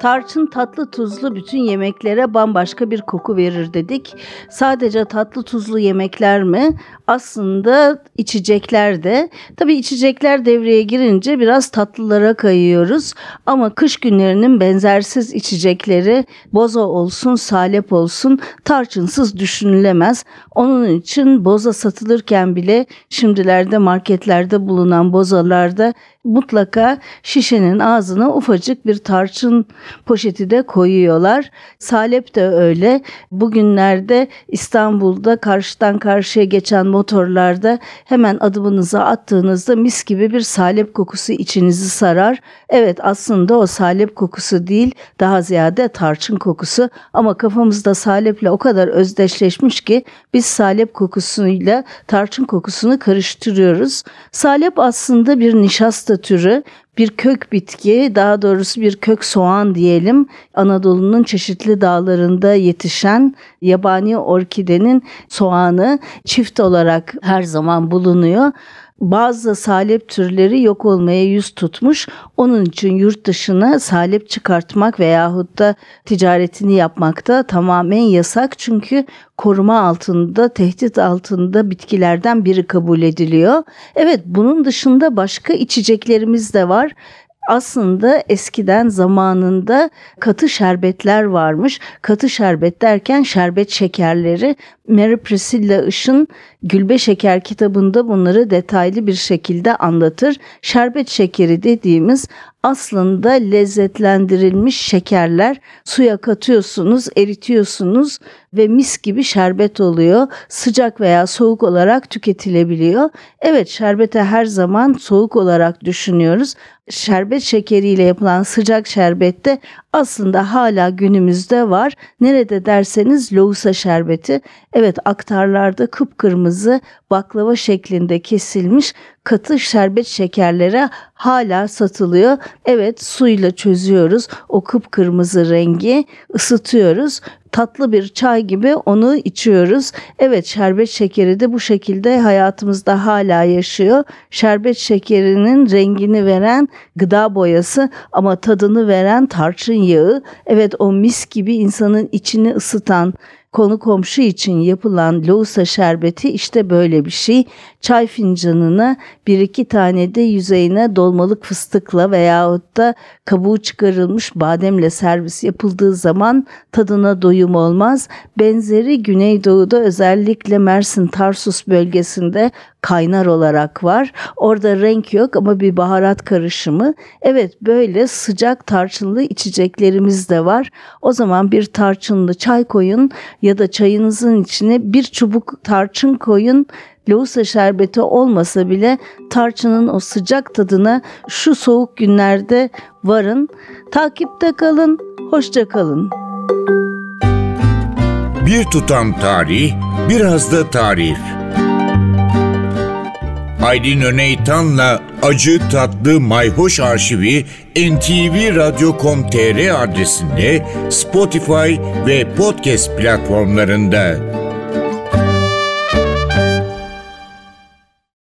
Tarçın tatlı tuzlu bütün yemeklere bambaşka bir koku verir dedik. Sadece tatlı tuzlu yemekler mi? Aslında içecekler de. Tabii içecekler devreye girince biraz tatlılara kayıyoruz. Ama kış günlerinin benzersiz içecekleri boza olsun, salep olsun tarçınsız düşünülemez. Onun için boza satılırken bile şimdilerde marketlerde bulunan bozalarda mutlaka şişenin ağzına ufacık bir tarçın poşeti de koyuyorlar. Salep de öyle. Bugünlerde İstanbul'da karşıdan karşıya geçen motorlarda hemen adımınıza attığınızda mis gibi bir salep kokusu içinizi sarar. Evet aslında o salep kokusu değil daha ziyade tarçın kokusu ama kafamızda saleple o kadar özdeşleşmiş ki biz salep kokusuyla tarçın kokusunu karıştırıyoruz. Salep aslında bir nişasta türü bir kök bitki, daha doğrusu bir kök soğan diyelim. Anadolu'nun çeşitli dağlarında yetişen yabani orkidenin soğanı çift olarak her zaman bulunuyor bazı salep türleri yok olmaya yüz tutmuş. Onun için yurt dışına salep çıkartmak veyahut da ticaretini yapmak da tamamen yasak. Çünkü koruma altında, tehdit altında bitkilerden biri kabul ediliyor. Evet bunun dışında başka içeceklerimiz de var aslında eskiden zamanında katı şerbetler varmış. Katı şerbet derken şerbet şekerleri Mary Priscilla Işın Gülbe Şeker kitabında bunları detaylı bir şekilde anlatır. Şerbet şekeri dediğimiz aslında lezzetlendirilmiş şekerler suya katıyorsunuz, eritiyorsunuz ve mis gibi şerbet oluyor. Sıcak veya soğuk olarak tüketilebiliyor. Evet şerbete her zaman soğuk olarak düşünüyoruz. Şerbet şekeriyle yapılan sıcak şerbette aslında hala günümüzde var. Nerede derseniz lohusa şerbeti. Evet aktarlarda kıpkırmızı baklava şeklinde kesilmiş katı şerbet şekerleri hala satılıyor. Evet suyla çözüyoruz o kıpkırmızı rengi ısıtıyoruz tatlı bir çay gibi onu içiyoruz. Evet şerbet şekeri de bu şekilde hayatımızda hala yaşıyor. Şerbet şekerinin rengini veren gıda boyası ama tadını veren tarçın yağı. Evet o mis gibi insanın içini ısıtan konu komşu için yapılan lohusa şerbeti işte böyle bir şey. Çay fincanına bir iki tane de yüzeyine dolmalık fıstıkla veyahut da kabuğu çıkarılmış bademle servis yapıldığı zaman tadına doyum olmaz. Benzeri Güneydoğu'da özellikle Mersin Tarsus bölgesinde kaynar olarak var. Orada renk yok ama bir baharat karışımı. Evet böyle sıcak tarçınlı içeceklerimiz de var. O zaman bir tarçınlı çay koyun ya da çayınızın içine bir çubuk tarçın koyun. Lohusa şerbeti olmasa bile tarçının o sıcak tadına şu soğuk günlerde varın. Takipte kalın, hoşça kalın. Bir tutam tarih, biraz da tarif. Aydın Öneytan'la Acı Tatlı Mayhoş Arşivi ntvradio.com.tr adresinde Spotify ve podcast platformlarında.